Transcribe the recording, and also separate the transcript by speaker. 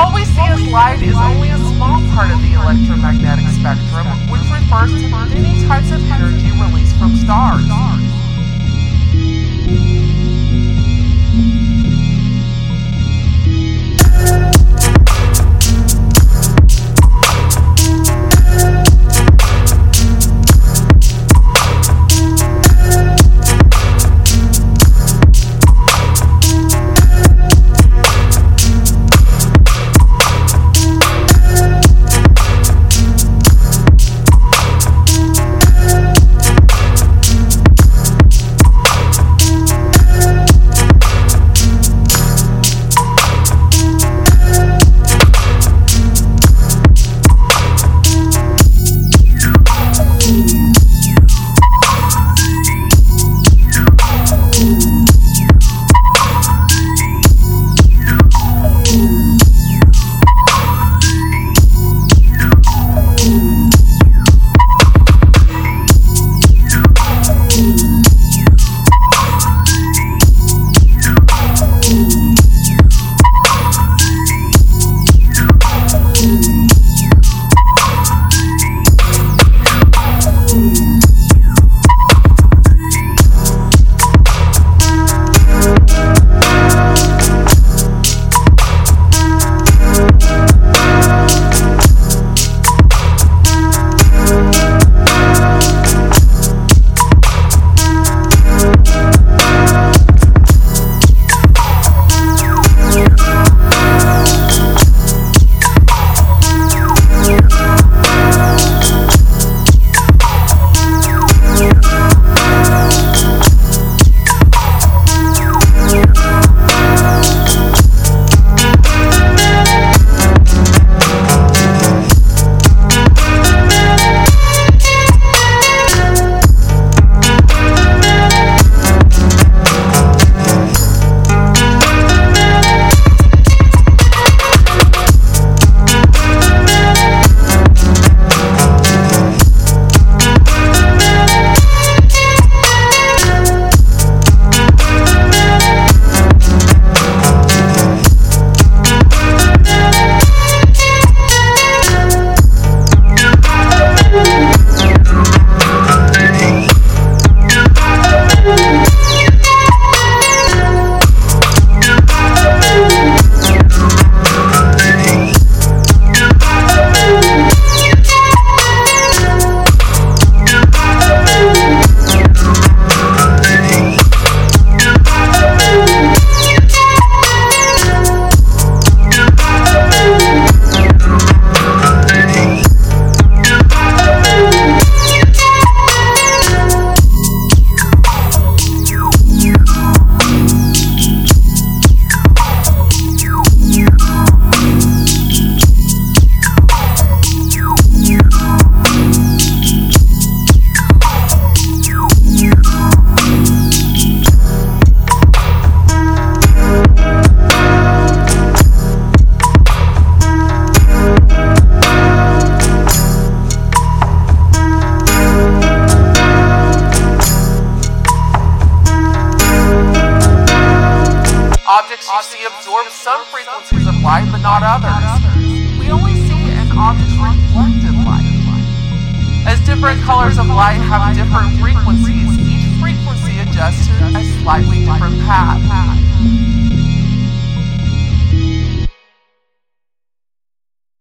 Speaker 1: What we see as light is only a small part of the electromagnetic spectrum, which refers to many types of energy released from stars. Objects absorbs some frequencies of light, but not others. We only see an object's reflected light. As different colors of light have different frequencies, each frequency adjusts to a slightly different path.